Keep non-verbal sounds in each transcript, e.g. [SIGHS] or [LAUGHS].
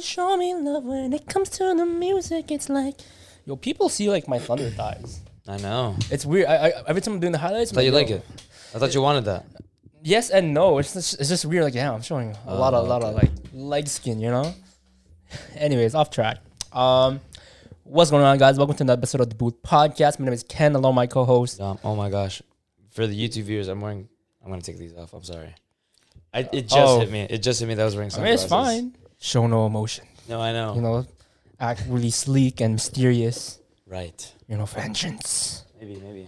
show me love when it comes to the music. It's like, yo, people see like my thunder thighs. I know. It's weird. I, I every time I'm doing the highlights, I thought you like it. I thought you wanted that. Yes and no. It's just, it's just weird. Like, yeah, I'm showing a lot of, Oh, lot of like leg skin, you know. [LAUGHS] Anyways, off track. Um, what's going on, guys? Welcome to another episode of the Booth Podcast. My name is Ken. Hello, my co-host. Um, oh my gosh. For the YouTube viewers, I'm wearing. I'm gonna take these off. I'm sorry. I, it just Oh. hit me. It just hit me that I was wearing I mean, it's fine. Show no emotion. No, I know. You know, act really sleek and mysterious. Right. You know, vengeance. Maybe. Maybe.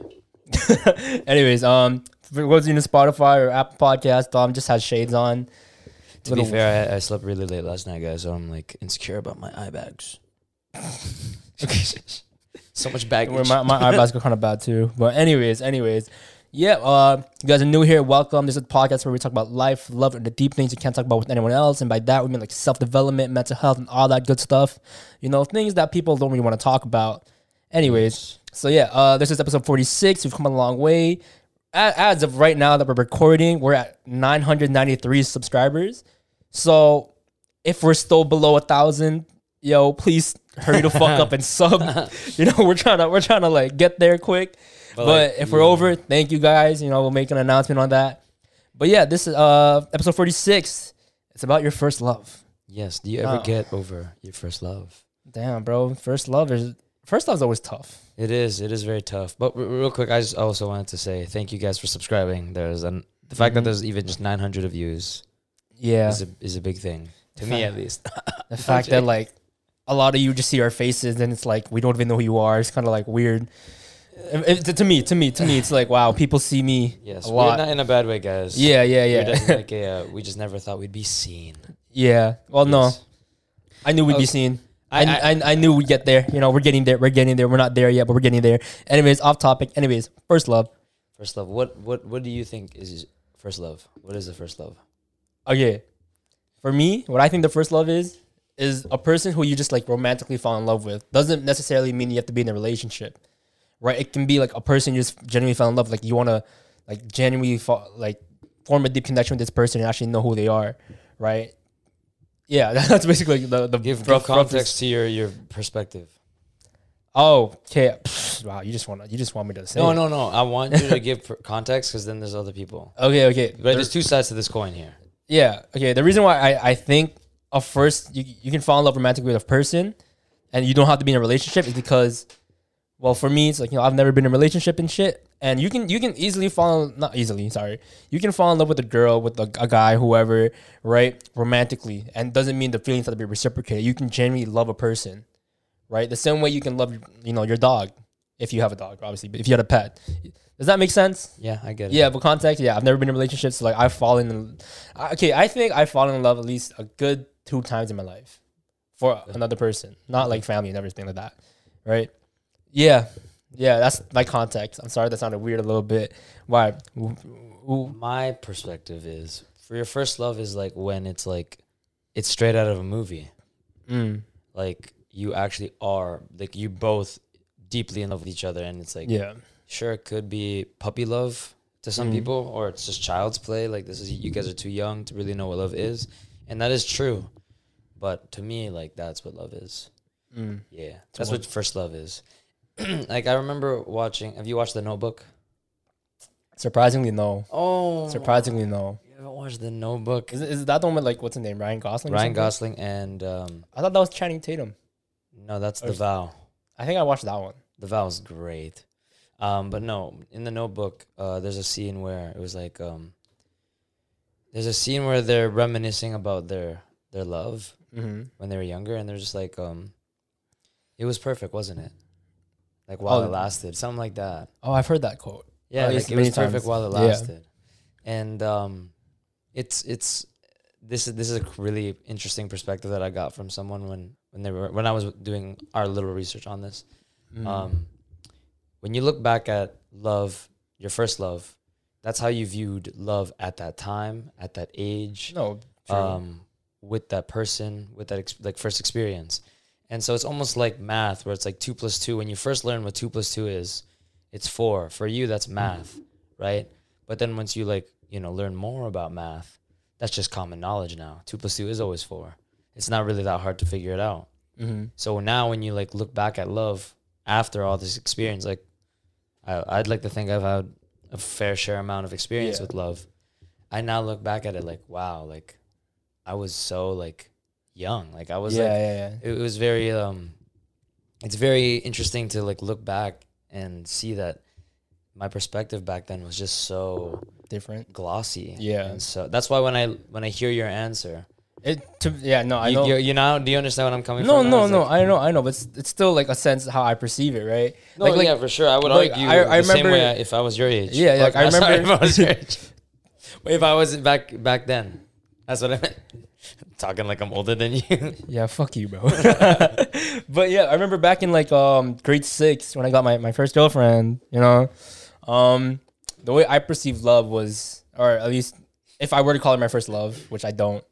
[LAUGHS] Anyways, um, for those in a Spotify or Apple Podcast, um, just has shades on. To Little- be fair, I, I slept really late last night, guys. So I'm like insecure about my eye bags. [LAUGHS] [LAUGHS] so much baggage. My, my eyebrows go kind of bad too. But anyways, anyways, yeah. Uh, you guys are new here. Welcome. This is a podcast where we talk about life, love, and the deep things you can't talk about with anyone else. And by that we mean like self development, mental health, and all that good stuff. You know, things that people don't really want to talk about. Anyways, so yeah, uh, this is episode forty six. We've come a long way. As of right now that we're recording, we're at nine hundred ninety three subscribers. So if we're still below a thousand, yo, please hurry the fuck up and [LAUGHS] sub. You know, we're trying to we're trying to like get there quick. But, like, if we're over, thank you guys. You know, we'll make an announcement on that. But yeah, this is uh episode forty six. It's about your first love. Yes. Do you ever Oh. get over your first love? Damn, bro. First love is first love's always tough. It is. It is very tough. But r- real quick, I just also wanted to say thank you guys for subscribing. There's an the fact Mhm. that there's even just 900 of views Yeah. is a is a big thing to me at least. [LAUGHS] The [LAUGHS] fact that like a lot of you just see our faces and it's like we don't even know who you are. It's kind of like weird. It- it- to me, to me, to me, it's like wow, people see me yes, a lot. not in a bad way, guys. yeah, yeah, yeah, just like [LAUGHS] a, uh, we just never thought we'd be seen. yeah. Well, no, I knew we'd be seen. I- I, I, I knew we'd get there. You know, we're getting there. We're getting there. We're not there yet, but we're getting there. Anyways, off topic. Anyways, first love. First love. What what what do you think is first love? What is the first love? Okay, for me, what I think the first love is is a person who you just like romantically fall in love with. Doesn't necessarily mean you have to be in a relationship, right? It can be like a person you just genuinely fell in love. Like you want to like genuinely fall, like form a deep connection with this person and actually know who they are, right? Yeah, [LAUGHS] that's basically the the Give, rough- give rough- context to your your perspective. Oh, okay. Pfft, wow, you just want to you just want me to say. No, it. no, no. I want you to [LAUGHS] give context because then there's other people. Okay, okay. But There- there's two sides to this coin here. Yeah. Okay. The reason why I, I think a first you, you can fall in love romantically with a person and you don't have to be in a relationship is because well for me it's like you know I've never been in a relationship and shit and you can you can easily fall in, not easily sorry you can fall in love with a girl with a, a guy whoever right romantically and doesn't mean the feelings have to be reciprocated you can genuinely love a person right the same way you can love you know your dog if you have a dog obviously but if you had a pet does that make sense Yeah, I get it. yeah, but context, yeah, I've never been in relationships. So like I've fallen in okay, I think I've fallen in love at least a good two times in my life for another person. Not like family and everything like that. Right? Yeah. Yeah, that's my context. I'm sorry that sounded weird a little bit. Why? My perspective is for your first love is like when it's like it's straight out of a movie. Mm. Like you actually are like you both deeply in love with each other and it's like Yeah. sure it could be puppy love to some Mhm. people or it's just child's play like this is you guys are too young to really know what love is and that is true but to me like that's what love is Mm. yeah that's what first love is [CLEARS THROAT] like i remember watching have you watched the notebook Surprisingly no. oh Surprisingly no. you haven't watched the notebook Is, is that the one with like what's his name? Ryan Gosling? ryan gosling and um I thought that was Channing Tatum. no that's Or the vow I think I watched that one. The Vow is great. Um, but no, in the notebook, uh, there's a scene where it was like um, there's a scene where they're reminiscing about their their love Mm-hmm. when they were younger, and they're just like, um, it was perfect, wasn't it? Like while Oh. it lasted, something like that. Oh, I've heard that quote. Yeah, like it was perfect while it Yeah. lasted. And um, it's it's this is this is a really interesting perspective that I got from someone when when they were when I was doing our little research on this. Mm. Um, when you look back at love, your first love, that's how you viewed love at that time, at that age, no. True. um, with that person, with that ex- like first experience. And so it's almost like math, where it's like two plus two. When you first learn what two plus two is, it's four. For you, that's math, right? But then once you like, you know, learn more about math, that's just common knowledge now. Two plus two is always four. it's not really that hard to figure it out. Mm-hmm. So now when you like look back at love after all this experience, like I, I'd like to think I've had a fair share amount of experience Yeah. with love. I now look back at it like, wow, like I was so like young. Like I was yeah, like yeah, yeah. it was very um it's very interesting to like look back and see that my perspective back then was just so Different. glossy. Yeah. And so that's why when I when I hear your answer, It to yeah no I you, know. you, you know, do you understand what I'm coming no from? no no like- I know I know, but it's, it's still like a sense how I perceive it, right? No, like, like yeah, for sure. I would like, argue I- I the same way remember- I- if I was your age. Yeah, Fuck, like, I [LAUGHS] remember- if I was your age. Wait, if I was back back then. That's what I meant. Talking like I'm older than you. [LAUGHS] Yeah, fuck you, bro. [LAUGHS] but yeah, I remember back in like um grade six when I got my, my first girlfriend, you know. Um the way I perceived love was or at least if I were to call it my first love, which I don't,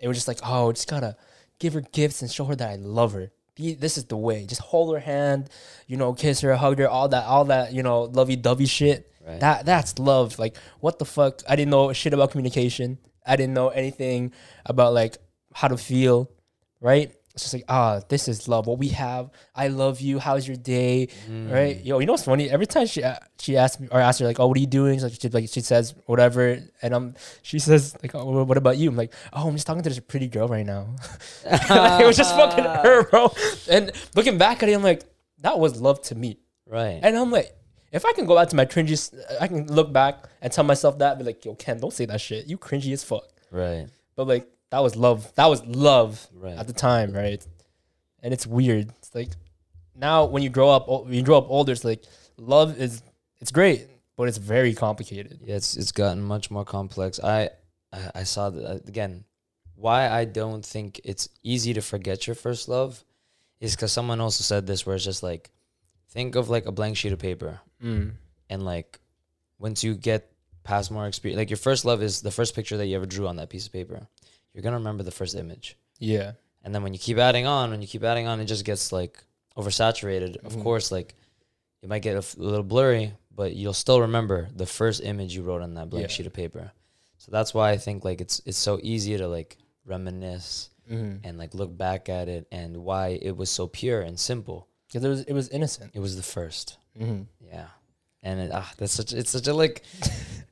it was just like, oh, just gotta give her gifts and show her that I love her. Be, this is the way. Just hold her hand, you know, kiss her, hug her, all that, all that, you know, lovey dovey shit. Right. That that's love. Like, what the fuck? I didn't know shit about communication. I didn't know anything about like how to feel, right? It's just like, ah, this is love. What we have. I love you. How's your day? Right? Yo, you know what's funny? Every time she a- she asks me or asks her like, oh, what are you doing? So she like she says whatever, and I'm she says like, oh, what about you? I'm like, oh, I'm just talking to this pretty girl right now. [LAUGHS] it was just fucking her, bro. And looking back at it, I'm like, that was love to me. right. And I'm like, if I can go back to my cringy, I can look back and tell myself that, be like, yo, Ken, don't say that shit. You cringy as fuck. right. But like, that was love. That was love Right. at the time, right? And it's weird. It's like now when you grow up, when you grow up older, it's like love is it's great, but it's very complicated. Yeah, it's it's gotten much more complex. I I, I saw that uh, again. Why I don't think it's easy to forget your first love is because someone also said this, where it's just like, think of like a blank sheet of paper, Mm. and like once you get past more experience, like your first love is the first picture that you ever drew on that piece of paper. You're gonna remember the first image, Yeah. and then when you keep adding on, when you keep adding on, it just gets like oversaturated. Of Mhm. course, like it might get a, f- a little blurry, but you'll still remember the first image you wrote on that blank Yeah. sheet of paper. So that's why I think like it's it's so easy to like reminisce Mm-hmm. and like look back at it and why it was so pure and simple. Because it was it was innocent. It was the first. Mm-hmm. Yeah. And it, ah, that's such it's such a like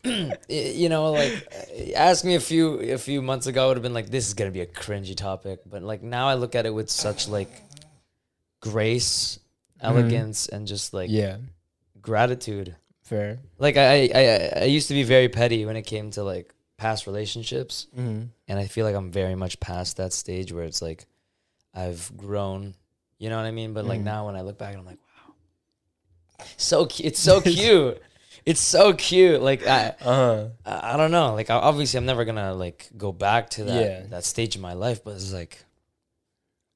[CLEARS THROAT] you know like uh, ask me a few a few months ago I would have been like this is going to be a cringy topic but like now I look at it with such like grace, elegance and just like yeah. gratitude. Fair. Like I, I I used to be very petty when it came to like past relationships Mm-hmm. and I feel like I'm very much past that stage where it's like I've grown, you know what I mean? But like Mhm. now when I look back, I'm like, so cute. It's so [LAUGHS] cute. It's so cute. Like I, Uh huh. I I don't know. Like obviously, I'm never gonna like go back to that Yeah. that stage in my life. But it's like,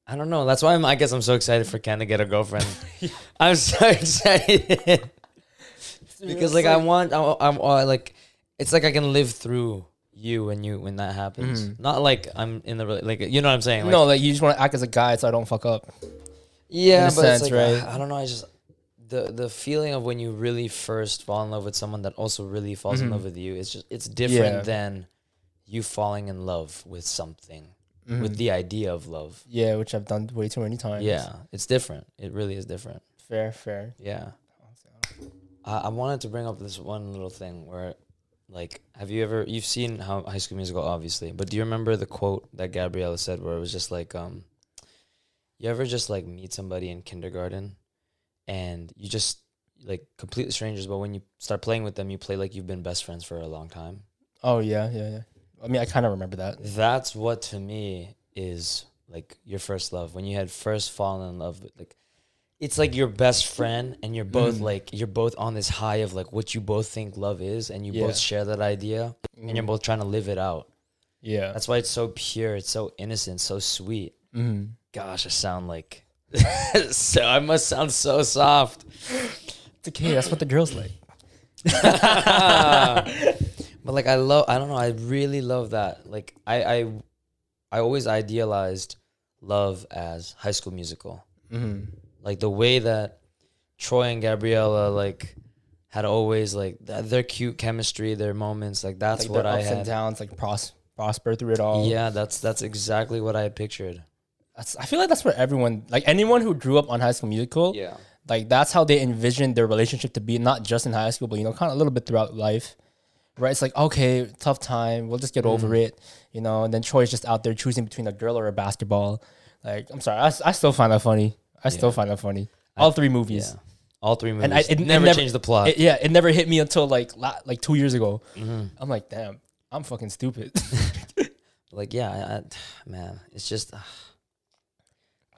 I don't know. That's why I'm. I guess I'm so excited for Ken to get a girlfriend. [LAUGHS] [LAUGHS] I'm so excited because like I want. I, I'm I, like. It's like I can live through you when you when that happens. Mhm. Not like I'm in the like you know what I'm saying. Like, no, like you just want to act as a guy so I don't fuck up. Yeah, but sense, it's like, right? I don't know. I just the the feeling of when you really first fall in love with someone that also really falls in Mhm. love with you. It's just it's different Yeah. than you falling in love with something with Mhm. the idea of love. yeah, which I've done way too many times. Yeah, it's different. It really is different. Fair, fair. Yeah. I, I wanted to bring up this one little thing where, like, have you ever you've seen how High School Musical, obviously, but do you remember the quote that Gabriella said where it was just like, um, you ever just like meet somebody in kindergarten, and you just like complete strangers, but when you start playing with them, you play like you've been best friends for a long time. Oh yeah, yeah, yeah. I mean, I kind of remember that. That's what to me is like your first love when you had first fallen in love with like it's like your best friend and you're both Mm. like you're both on this high of like what you both think love is and you Yeah. both share that idea and you're Mhm. both trying to live it out Yeah. that's why it's so pure it's so innocent so sweet mm gosh i sound like [LAUGHS] so i must sound so soft It's okay. That's what the girls like. [LAUGHS] but like i love i don't know i really love that like i i i always idealized love as high school musical Mm-hmm. like the way that Troy and Gabriella like had always like th- their cute chemistry, their moments, like that's like what their I ups and downs, like pros prosper through it all. Yeah, that's that's exactly what I pictured. I feel like that's what everyone like anyone who grew up on High School Musical. Yeah. like that's how they envisioned their relationship to be, not just in high school, but you know, kind of a little bit throughout life. Right? It's like okay, tough time. We'll just get over Mm-hmm. it, you know. And then Troy's just out there choosing between a girl or a basketball. Like I'm sorry, I still find that funny. I still find that funny. All three movies. Yeah. All three movies. And I- it- it never, never- changed the plot. It- yeah, it never hit me until like la- like two years ago. Mhm. I'm like, damn, I'm fucking stupid. [LAUGHS] Like yeah, I, I, man, it's just ah,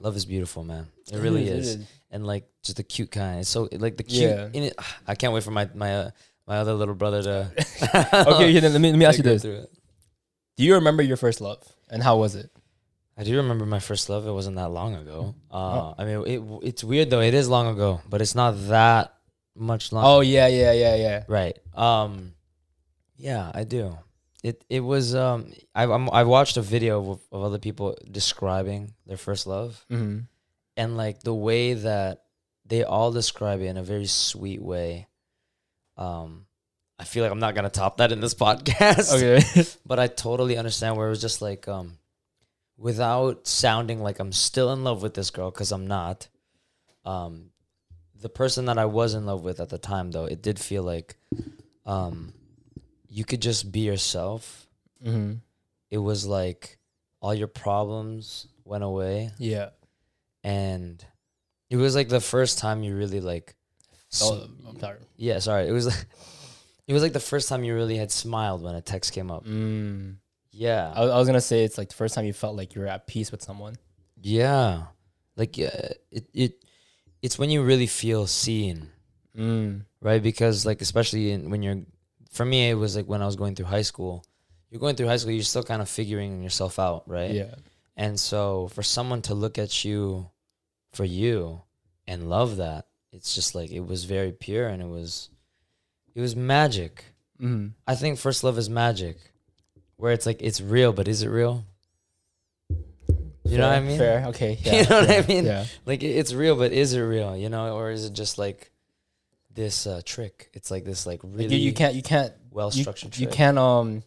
love is beautiful, man. It really is. and like just the cute kind. It's so like the cute. Yeah. In it, I can't wait for my my uh, my other little brother to. [LAUGHS] [LAUGHS] okay, yeah, let me let me ask you this. Do you remember your first love and how was it? I do remember my first love. It wasn't that long ago. Uh, Oh. I mean, it it's weird though. It is long ago, but it's not that much long. Oh yeah, yeah, yeah, yeah. right. Um, yeah, I do. It it was um I I'm, I watched a video of, of other people describing their first love Mm-hmm. and like the way that they all describe it in a very sweet way. Um, I feel like I'm not gonna top that in this [LAUGHS] podcast. Okay. [LAUGHS] but I totally understand where it was just like um, without sounding like I'm still in love with this girl because I'm not. Um, the person that I was in love with at the time, though, it did feel like, um, you could just be yourself. mm-hmm. It was like all your problems went away Yeah. and it was like the first time you really like Oh, I'm sorry. yeah sorry it was like [LAUGHS] it was like the first time you really had smiled when a text came up Mm. yeah I, I was gonna say it's like the first time you felt like you were at peace with someone. yeah like uh, it it it's when you really feel seen Mm. right because like especially in, when you're for me it was like when i was going through high school you're going through high school you're still kind of figuring yourself out right Yeah. And so for someone to look at you for you and love that, it's just like it was very pure and it was it was magic. Mm. I think first love is magic. Where it's like it's real, but is it real? You know what I mean? Fair. Okay. Yeah, [LAUGHS] You Yeah, know what I mean? Yeah. Like it's real, but is it real? You know, or is it just like this uh, trick? It's like this like Like, really you, you can't. You can't. well You, structured you trick. can't. Um.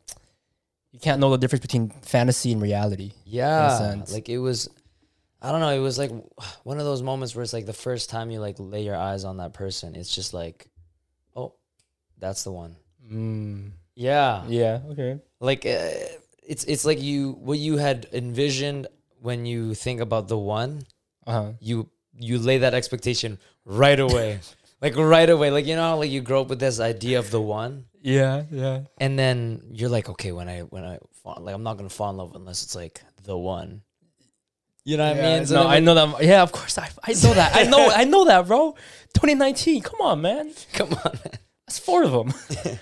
You can't know the difference between fantasy and reality. Yeah, like it was. I don't know. It was like one of those moments where it's like the first time you like lay your eyes on that person. It's just like, oh, that's the one. Mm. Yeah, Yeah. Okay. like uh, it's it's like you what you had envisioned when you think about the one. Uh huh. You you lay that expectation right away, [LAUGHS] like right away. Like you know, how, like you grow up with this idea of the one, Yeah. Yeah. and then you're like, okay, when I when I fall, like I'm not gonna fall in love unless it's like the one. You know what I mean? So no, then I know that. Yeah, of course. I, I know that. I know. I know that, bro. 2019. Come on, man. [LAUGHS] Come on. That's four of them. [LAUGHS]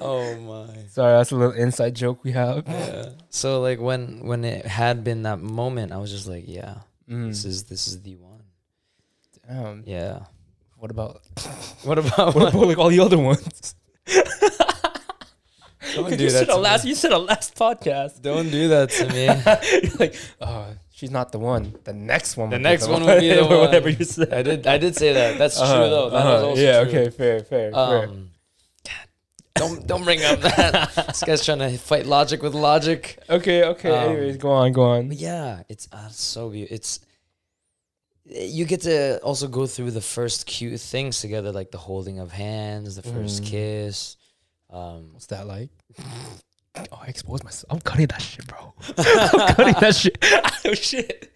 Oh my. Sorry, that's a little inside joke we have. Yeah. So like when when it had been that moment, I was just like, yeah, Mm. this is this is the one. Damn. Yeah. What about [LAUGHS] What about what about like all the other ones? [LAUGHS] Don't you do that said a to last. me. You said a last podcast. Don't do that to me. [LAUGHS] You're like, oh, she's not the one. The next one. The next one would be the one. Whatever you said. I did I did say that. That's Uh-huh, true though. That uh-huh. was also yeah. true. Okay. Fair. Fair. fair. Um, God, don't don't bring up that. this guy's trying to fight logic with logic. Okay. Okay. um, Anyways, go on. Go on. Yeah, it's uh, so beautiful. It's you get to also go through the first cute things together, like the holding of hands, the first Mm. kiss. Um, What's that like? [LAUGHS] Oh, I exposed myself. I'm cutting that shit, bro. [LAUGHS] I'm [LAUGHS] cutting that shit. oh shit.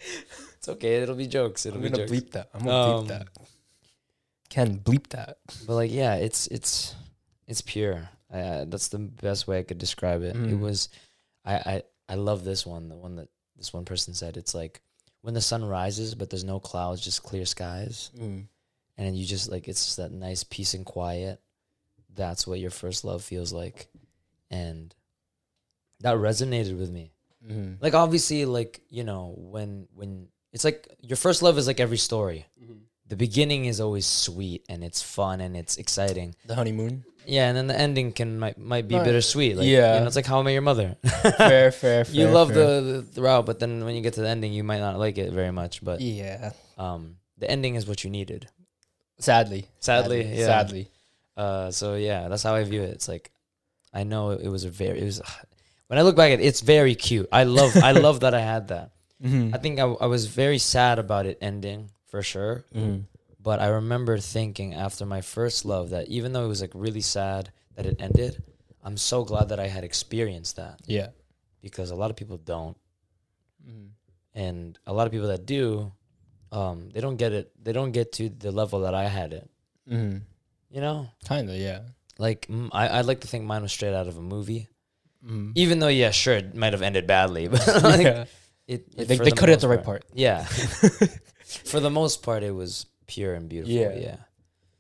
it's okay. It'll be jokes. It'll I'm be gonna jokes. bleep that. I'm gonna Um, bleep that. Can bleep that. But like, yeah, it's it's it's pure. Uh, that's the best way I could describe it. It Mm. was, I, I I love this one. The one that this one person said. It's like when the sun rises, but there's no clouds, just clear skies, Mm. and you just like it's just that nice peace and quiet. That's what your first love feels like, and that resonated with me. Mm-hmm. Like obviously, like you know when when it's like your first love is like every story. The beginning is always sweet and it's fun and it's exciting. The honeymoon. Yeah, and then the ending can might might be Right. bittersweet. Like, Yeah. you know, it's like How I Met Your Mother. fair, fair, [LAUGHS] fair. you love fair. the, the route, but then when you get to the ending, you might not like it very much. But Yeah. um, the ending is what you needed. Sadly. Sadly, yeah. Sadly. Uh, so yeah, that's how I view it. It's like I know it, it was a very it was [SIGHS] when I look back at it, it's very cute. I love I love that I had that. [LAUGHS] Mm-hmm. I think I, I was very sad about it ending for sure. Mm-hmm. But I remember thinking after my first love that even though it was like really sad that it ended, I'm so glad that I had experienced that Yeah. because a lot of people don't, Mm-hmm. and a lot of people that do, um, they don't get it. They don't get to the level that I had it. Mm-hmm. You know, Kinda, yeah. like mm, I I like to think mine was straight out of a movie. Mm-hmm. Even though, yeah, sure, it might have ended badly, [LAUGHS] but like, yeah. it, it They, they the cut it at the right part. Yeah, [LAUGHS] for the most part, it was pure and beautiful. Yeah. yeah.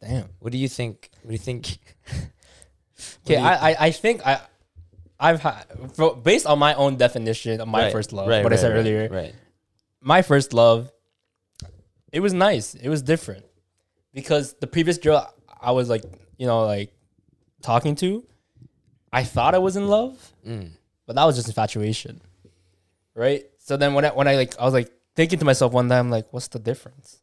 Damn. What do you think? What do you think? [LAUGHS] Okay, I, I I think I I've had for, based on my own definition of my Right, first love. right, what I said right, earlier, right? my first love. It was nice. It was different because the previous girl I was like, you know, like talking to, I thought I was in love, Mm. but that was just infatuation, right? So then when I when I like I was like thinking to myself one day, I'm like, what's the difference?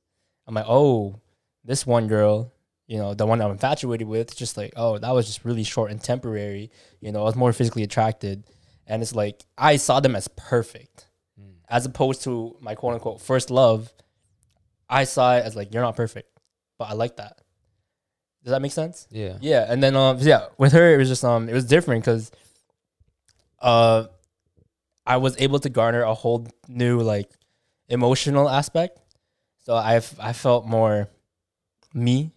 I'm like, oh, this one girl, you know, the one I'm infatuated with, just like, oh, that was just really short and temporary. You know, I was more physically attracted, and it's like I saw them as perfect, as opposed to my quote unquote first love. I saw it as like you're not perfect, but I like that. Does that make sense? Yeah. Yeah, and then um yeah, with her it was just um it was different because uh I was able to garner a whole new like emotional aspect. So I I felt more me,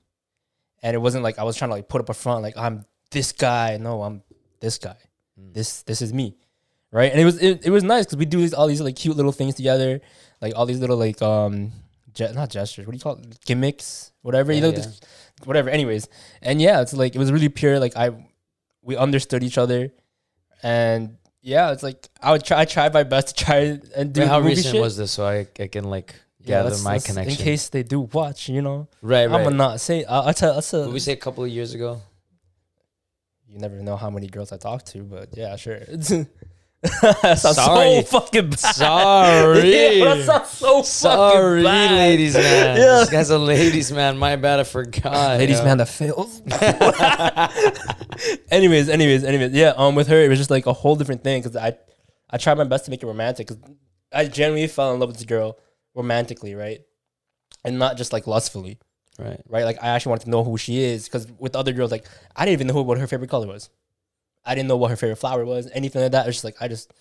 and it wasn't like I was trying to like put up a front like I'm this guy. No, I'm this guy. This this is me, right? And it was it, it was nice because we do these all these like cute little things together, like all these little like um ge- not gestures. What do you call it? Gimmicks, whatever. you know, yeah. whatever. Anyways, and yeah, it's like it was really pure. Like I, we understood each other, and yeah, it's like I would try. I tried my best to try and do Wait, how recent shit. was this so I, I can like yeah, my connection? in case they do watch. You know, right, I'm right. gonna not say. I'll, I'll tell. I'll tell we say a couple of years ago? you never know how many girls I talked to, but yeah, sure. that sounds Sorry. so fucking bad. Sorry. Yeah, that sounds so Sorry, fucking bad. [LAUGHS] ladies man. [LAUGHS] Yeah. This guy's a ladies man. My bad, I forgot. ladies man that fails. [LAUGHS] anyways, anyways, anyways, yeah. Um, with her, it was just like a whole different thing because I, I tried my best to make it romantic because I genuinely fell in love with this girl romantically, right, and not just like lustfully, Right. right. Like I actually wanted to know who she is because with other girls, like I didn't even know what her favorite color was. I didn't know what her favorite flower was, anything like that. It's just like I just,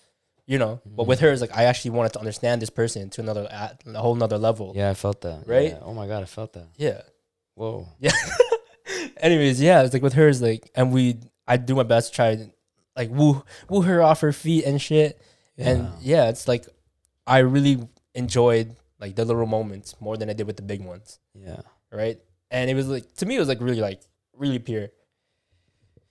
you know. But with mm-hmm. her, it's like I actually wanted to understand this person to another, at a whole nother level. Yeah, I felt that. Right? Yeah. Oh my god, I felt that. yeah. Whoa. Yeah. [LAUGHS] Anyways, yeah, it's like with her is like, and we, I do my best to try to like woo woo her off her feet and shit. And yeah, it's like I really enjoyed like the little moments more than I did with the big ones, Yeah. right? And it was like to me, it was like really like really pure.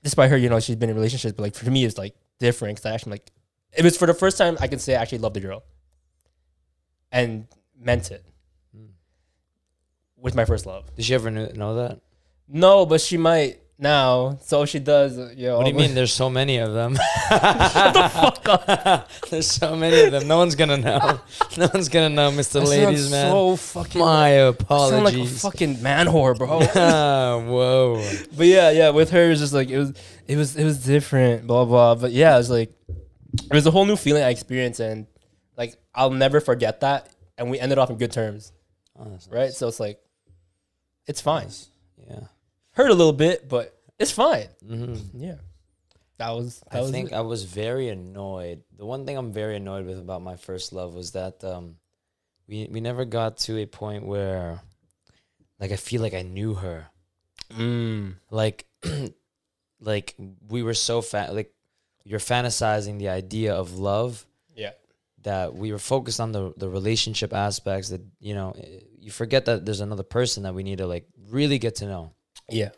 Despite her, you know, she's been in relationships, but like for me, it's like different because I actually like it was for the first time I can say I actually loved the girl and meant it Hmm. with my first love. Did she ever know that? No, but she might now. So she does, uh, yo. What do you mean? There's so many of them. Shut [LAUGHS] the fuck up. [LAUGHS] There's so many of them. No one's gonna know. No one's gonna know, Mr. I Ladies Man. So fucking. My I sound like a apologies. fucking man whore, bro. [LAUGHS] Ah, Whoa. but yeah, yeah. With her, it was just like it was. It was. It was different. Blah blah. But yeah, it was like it was a whole new feeling I experienced, and like I'll never forget that. And we ended off in good terms, Oh, right? nice. So it's like, it's fine. Yeah. Hurt a little bit, but it's fine. hmm Yeah. That was. That I was think it. I was very annoyed. The one thing I'm very annoyed with about my first love was that um, we we never got to a point where, like, I feel like I knew her. Mm. Like, [CLEARS THROAT] like we were so fa- like you're fantasizing the idea of love Yeah. that we were focused on the the relationship aspects that you know eh, you forget that there's another person that we need to like really get to know. Yeah.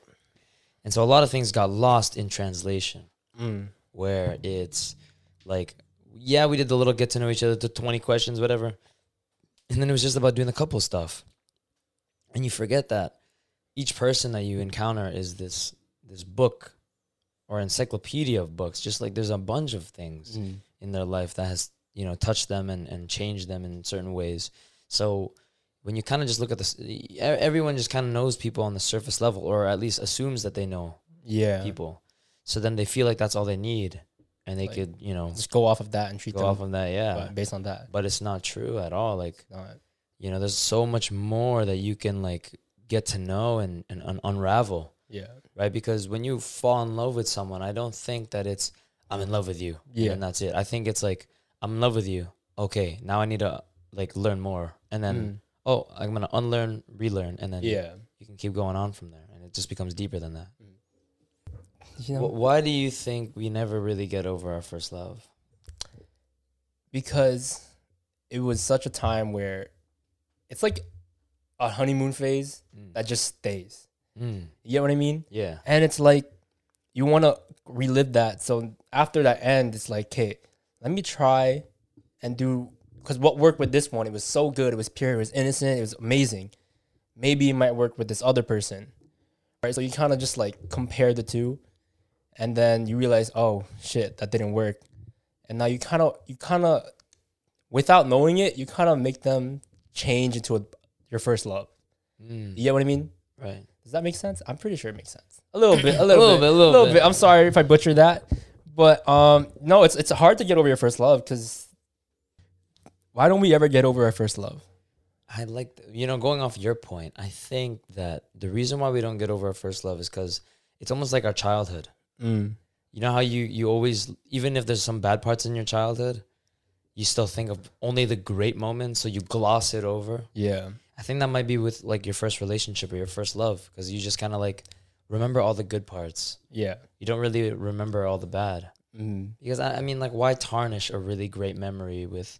And so a lot of things got lost in translation. Mm. where it's like, yeah, we did the little get to know each other, the 20 questions, whatever. And then it was just about doing the couple stuff. And you forget that each person that you encounter is this this book or encyclopedia of books, just like there's a bunch of things Mm. in their life that has, you know, touched them and, and changed them in certain ways. So when you kind of just look at this, everyone just kind of knows people on the surface level, or at least assumes that they know Yeah. people. So then they feel like that's all they need, and they Like, could you know Just go off of that and treat go them off of that. Yeah, based on that. but it's not true at all. Like you know, there's so much more that you can like get to know and and un- unravel, yeah. right? Because when you fall in love with someone, I don't think that it's I'm in love with you, Yeah. and that's it. I think it's like I'm in love with you. Okay, now I need to like learn more, and then Mm. Oh, I'm gonna unlearn, relearn, and then Yeah. you can keep going on from there, and it just becomes deeper than that. You know, Wh- Why do you think we never really get over our first love? because it was such a time where it's like a honeymoon phase Mm. that just stays. Mm. You get what I mean? Yeah. And it's like you want to relive that. So after that end, it's like, okay, let me try and do because what worked with this one, it was so good, it was pure, it was innocent, it was amazing. Maybe it might work with this other person, right? So you kind of just like compare the two, and then you realize, oh shit, that didn't work, and now you kind of you kind of without knowing it, you kind of make them change into a, your first love. Mm. You get what I mean? Right. Does that make sense? I'm pretty sure it makes sense. A little bit, a [LAUGHS] little, little bit, bit, a a little, little bit. bit. I'm sorry if I butchered that, but um, no, it's it's hard to get over your first love because why don't we ever get over our first love? I like, th- you know, going off your point, I think that the reason why we don't get over our first love is because it's almost like our childhood. Mm. You know how you you always, even if there's some bad parts in your childhood, you still think of only the great moments, so you gloss it over. Yeah, I think that might be with like your first relationship or your first love because you just kind of like remember all the good parts. yeah, You don't really remember all the bad. mm. Because I, I mean, like, why tarnish a really great memory with,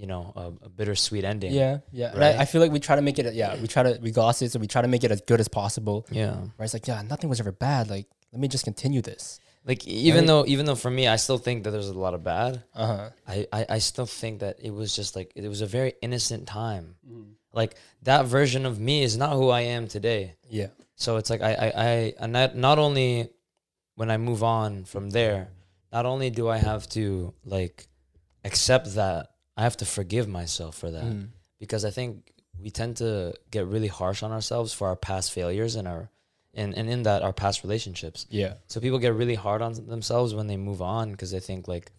you know, a, a bittersweet ending? yeah, yeah. And Right? I, I feel like we try to make it. Yeah, we try to we gloss it, so we try to make it as good as possible. Yeah. Where it's like, yeah, nothing was ever bad. Like, let me just continue this. Like even Right. though even though for me, I still think that there's a lot of bad. Uh huh. I, I I still think that it was just like it was a very innocent time. Like that version of me is not who I am today. Yeah. So it's like I I I and not not only when I move on from there, not only do I have to like accept that, I have to forgive myself for that Mm. because I think we tend to get really harsh on ourselves for our past failures and our and, and in that our past relationships. Yeah. So people get really hard on themselves when they move on because they think like,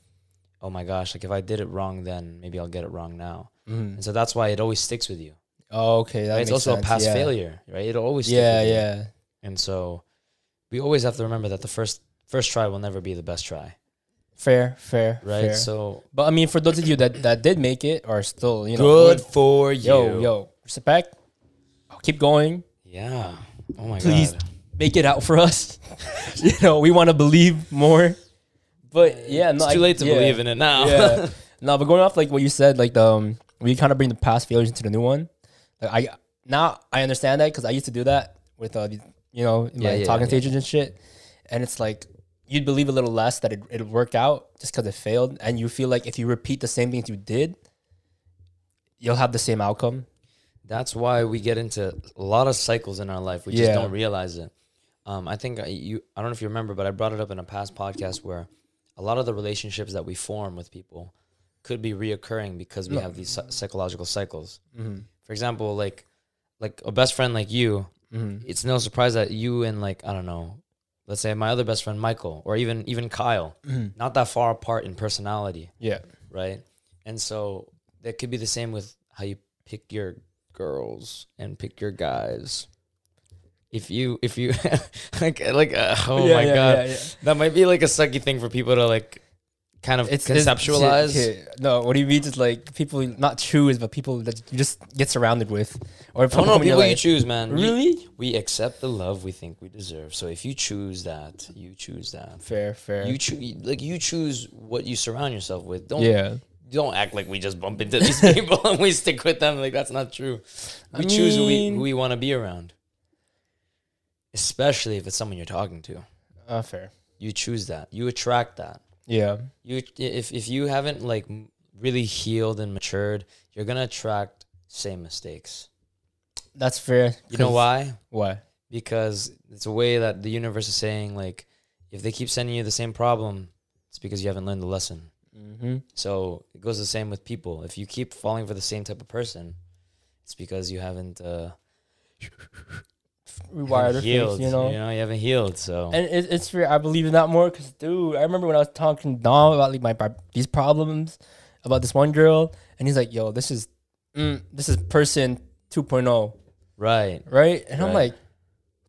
oh my gosh, like if I did it wrong then maybe I'll get it wrong now. Mm. And so that's why it always sticks with you. Oh, okay. That Right? It's also sense. a past yeah. failure, right? It'll always stick Yeah, with you. yeah. And so we always have to remember that the first first try will never be the best try, Fair, fair, right? fair. So But I mean, for those of you that, that did make it are still, you know, good for you. Yo, yo, respect. Keep going. Yeah. Oh my Please god. make it out for us. [LAUGHS] you know, we want to believe more. But yeah, no, It's too I- late to yeah, believe in it now. yeah. [LAUGHS] No, but going off like what you said, like the um, we kind of bring the past failures into the new one. Like I now I understand that because I used to do that with uh, you know, in Yeah, my yeah, talking yeah. stages and shit. And it's like you'd believe a little less that it it'd work out just because it failed, and you feel like if you repeat the same things you did, you'll have the same outcome. That's why we get into a lot of cycles in our life. We just don't realize it. Um, I think you. I don't know if you remember, but I brought it up in a past podcast where a lot of the relationships that we form with people could be reoccurring because we No. have these psychological cycles. Mm-hmm. For example, like like a best friend like you, Mm-hmm. it's no surprise that you and like I don't know, let's say my other best friend Michael or even even Kyle, Mm-hmm. not that far apart in personality Yeah. right? And so that could be the same with how you pick your girls and pick your guys. If you if you [LAUGHS] like like uh, oh Yeah, my yeah, god, yeah, that might be like a sucky thing for people to like kind of It's it's- conceptualize. shit. No, what do you mean? Is like people not choose, but people that you just get surrounded with, or Oh no, in your people you choose, man. Really? we accept the love we think we deserve. So if you choose that, you choose that. Fair, fair. You choose like you choose what you surround yourself with. Don't yeah. don't act like we just bump into these [LAUGHS] people and we stick with them. Like that's not true. We I choose who we who we want to be around. Especially if it's someone you're talking to. Uh, fair. You choose that. You attract that. Yeah. You if if you haven't like really healed and matured, you're going to attract same mistakes. That's fair. You know why? Why? Because it's a way that the universe is saying like if they keep sending you the same problem, it's because you haven't learned the lesson. Mm-hmm. So it goes the same with people. If you keep falling for the same type of person, it's because you haven't uh, rewire their healed, face, you know. you know, you haven't healed. So And it, it's fair. I believe in that more because, dude, I remember when I was talking to Dom about like my these problems about this one girl, and he's like, "Yo, this is mm, this is person 2.0, right, right?" And I'm like,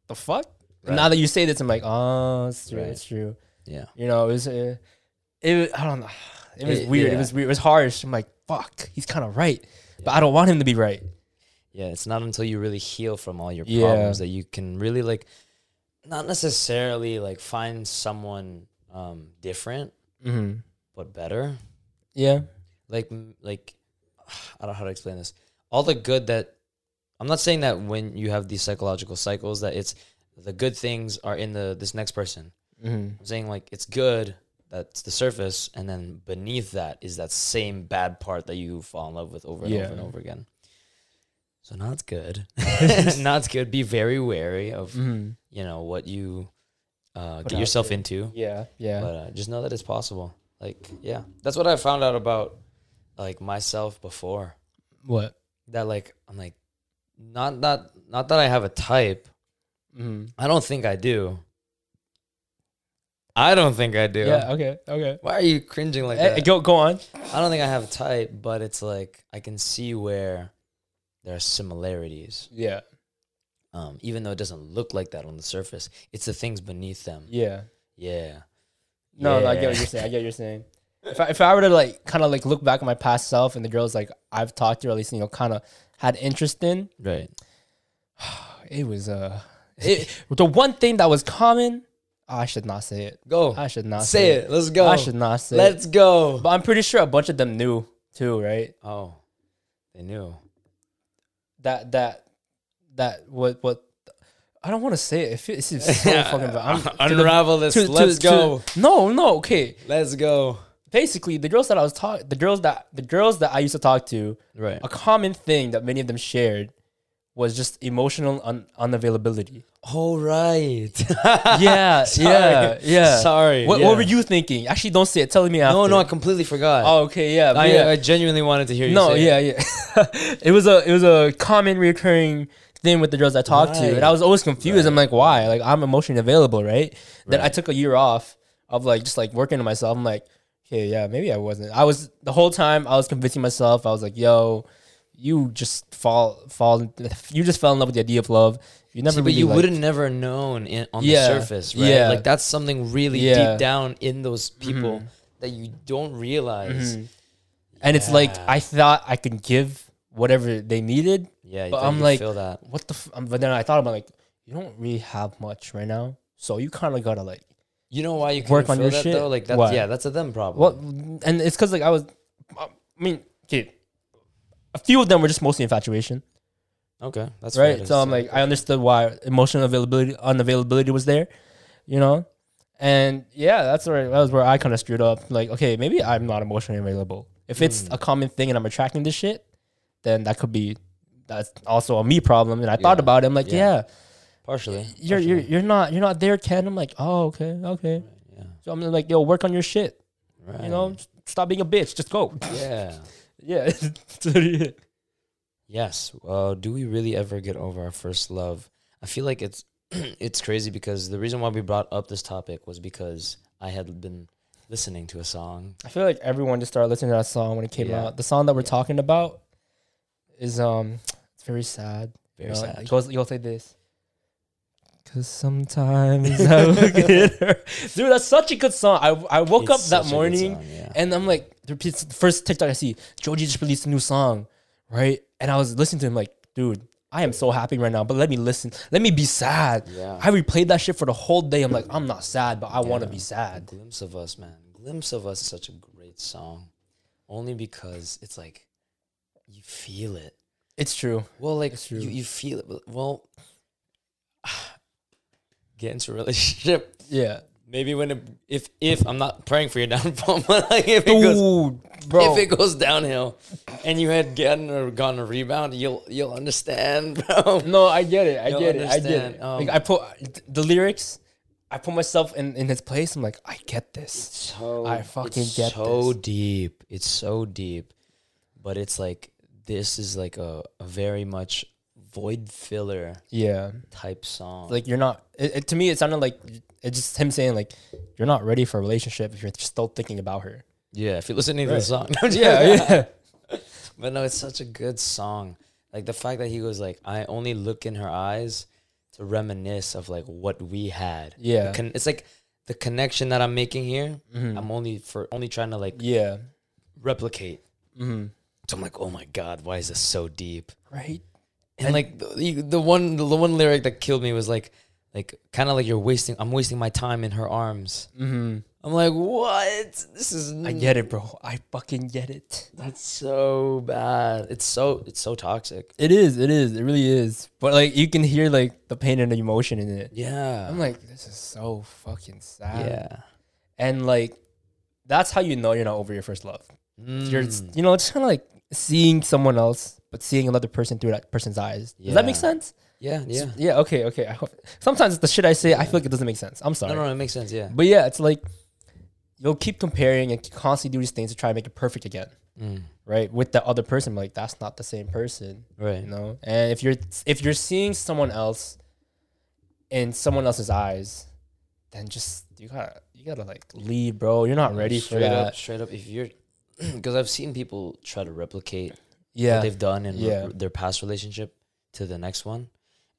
"The fuck?" And now that you say this, I'm like, "Oh, it's true. Right. It's true." yeah, You know, it was, uh, it. I don't know. It was It- weird. It was weird. It was harsh. I'm like, "Fuck, he's kind of right," but I don't want him to be right. Yeah. It's not until you really heal from all your Yeah. problems that you can really like, not necessarily like find someone um different Mm-hmm. but better. Yeah. like like [SIGHS] I don't know how to explain this. All the good that I'm not saying that when you have these psychological cycles that it's the good things are in the this next person. Mm-hmm. I'm saying like it's good that's the surface and then beneath that is that same bad part that you fall in love with over and over and over again. So not good. [LAUGHS] [LAUGHS] not good. Be very wary of Mm-hmm. you know what you uh, get yourself there. into. Yeah. Yeah. But uh, just know that it's possible. Like, yeah, that's what I found out about like myself before. what? That like I'm like, not not not that I have a type. Mm-hmm. I don't think I do. I don't think I do. Yeah. Okay. Okay. Why are you cringing like Eh, that? go go on. I don't think I have a type, but it's like I can see where there are similarities. Yeah. Um, even though it doesn't look like that on the surface, it's the things beneath them. Yeah. Yeah. No, no, I get what you're saying. I get what you're saying. If I, if I were to like kind of like look back at my past self and the girls like I've talked to, or at least you know, kind of had interest in, Right. [SIGHS] it was uh, it, the one thing that was common. I should not say it. Go. I should not say it. Let's go. I should not say it. Let's go. But I'm pretty sure a bunch of them knew too, right? Oh, they knew. That that that what what. I don't want to say it. It this is so [LAUGHS] fucking bad. I'm, [LAUGHS] to Unravel this. to- to- Let's to- go. no, no, okay. Let's go. Basically, the girls that I was talking, the girls that the girls that I used to talk to, Right. a common thing that many of them shared was just emotional un- unavailability. All right. [LAUGHS] Yeah, [LAUGHS] Sorry. yeah, yeah. Sorry. What, yeah. what were you thinking? Actually, don't say it. Tell me after. No, no, I completely forgot. Oh, okay, yeah, I, yeah. I genuinely wanted to hear you no, say yeah, it. yeah. [LAUGHS] it was a it was a common recurring thing with the girls I talked to, and I was always confused. Right. I'm like, why? Like, I'm emotionally available, right? Then I took a year off of like just like working on myself. I'm like, okay, yeah, maybe I wasn't. I was the whole time I was convincing myself. I was like, yo, you just fall fall. You just fell in love with the idea of love. You never See, but you would have never known in, on Yeah, the surface, right? yeah. Like that's something really Yeah. deep down in those people Mhm. that you don't realize. Mhm. And it's like I thought I could give whatever they needed. Yeah, But I'm like- feel that. What the? F-? But then I thought about like, you don't really have much right now, so you kind of gotta like You know why you Work on your that shit? though? Like that's Why? yeah, that's a them problem. Well, and it's because like I was, I mean, okay, a few of them were just mostly infatuation, Okay, that's right? So I'm like, I understood why emotional availability, unavailability was there, you know, and yeah, that's where that was where I kind of screwed up. Like, okay, maybe I'm not emotionally available. If it's Hmm. a common thing and I'm attracting this shit, then that could be that's also a me problem. And I thought about it. I'm like, Yeah. yeah, partially. you're you're you're not you're not there, Ken. I'm like, oh, okay, okay. yeah, So I'm like, yo, work on your shit. right. You know, stop being a bitch. Just go. Yeah. [LAUGHS] Yeah. [LAUGHS] Yes. Uh, do we really ever get over our first love? I feel like it's [CLEARS THROAT] it's crazy because the reason why we brought up this topic was because I had been listening to a song. I feel like everyone just started listening to that song when it came Yeah. out. The song that we're talking about is um it's very sad. you Very know, sad. It goes you'll say this. Cause sometimes I look at [LAUGHS] her. Dude, that's such a good song. I I woke It's up that such a good morning song, yeah. And I'm like, the first TikTok I see, Joji just released a new song, right? And I was listening to him like, dude, I am so happy right now, but let me listen. Let me be sad. Yeah. I replayed that shit for the whole day. I'm like, I'm not sad, but I want to Yeah. be A sad. glimpse of us, man. Glimpse of us is such a great song, only because it's like you feel it. It's true. Well, like It's true. you, you feel it. Well, [SIGHS] get into a relationship. Yeah. Maybe when it, if if I'm not praying for your [LAUGHS] downfall, but like if it goes Dude, bro. if it goes downhill, and you had gotten or gotten a rebound, you'll you'll understand, [LAUGHS] bro. no, I get it. I You'll get it. I get it. Um, like I put the lyrics. I put myself in in his place. I'm like, I get this. so I fucking it's get so this. deep. It's so deep, but it's like this is like a, a very much void filler Yeah. type song. Like you're not. It, it, to me, it sounded like it's just him saying like you're not ready for a relationship if you're still thinking about her. yeah, if you're listening to Right. the song. [LAUGHS] [LAUGHS] yeah, yeah. [LAUGHS] But no, it's such a good song. Like the fact that he goes like, I only look in her eyes to reminisce of like what we had. Yeah. it's like the connection that I'm making here. Mhm. I'm only for only trying to like Yeah. replicate. hmm So I'm like, oh my god, why is this so deep? Right. And, like the, the one the one lyric that killed me was like like kind of like you're wasting I'm wasting my time in her arms. hmm I'm like, what? This is I get it, bro. I fucking get it. that's so bad. It's so it's so toxic. It is. It is. It really is. But like you can hear like the pain and the emotion in it. Yeah. I'm like, this is so fucking sad. yeah. And like, that's how you know you're not over your first love. You're, Mm. you know, it's kind of like seeing someone else, but seeing another person through that person's eyes. Does that make sense? Yeah, yeah. Yeah. Okay. Okay. I hope, sometimes the shit I say, I feel like it doesn't make sense. I'm sorry. No, no, it makes sense. Yeah. But yeah, it's like you'll keep comparing and constantly do these things to try to make it perfect again, Mm. right? With the other person, like that's not the same person, Right. you know. And if you're if you're seeing someone else in someone else's eyes, then just you gotta you gotta like leave, bro. You're not ready for straight that. Up, straight up, if you're, [CLEARS THROAT] because I've seen people try to replicate yeah. what they've done in Yeah. their past relationship to the next one,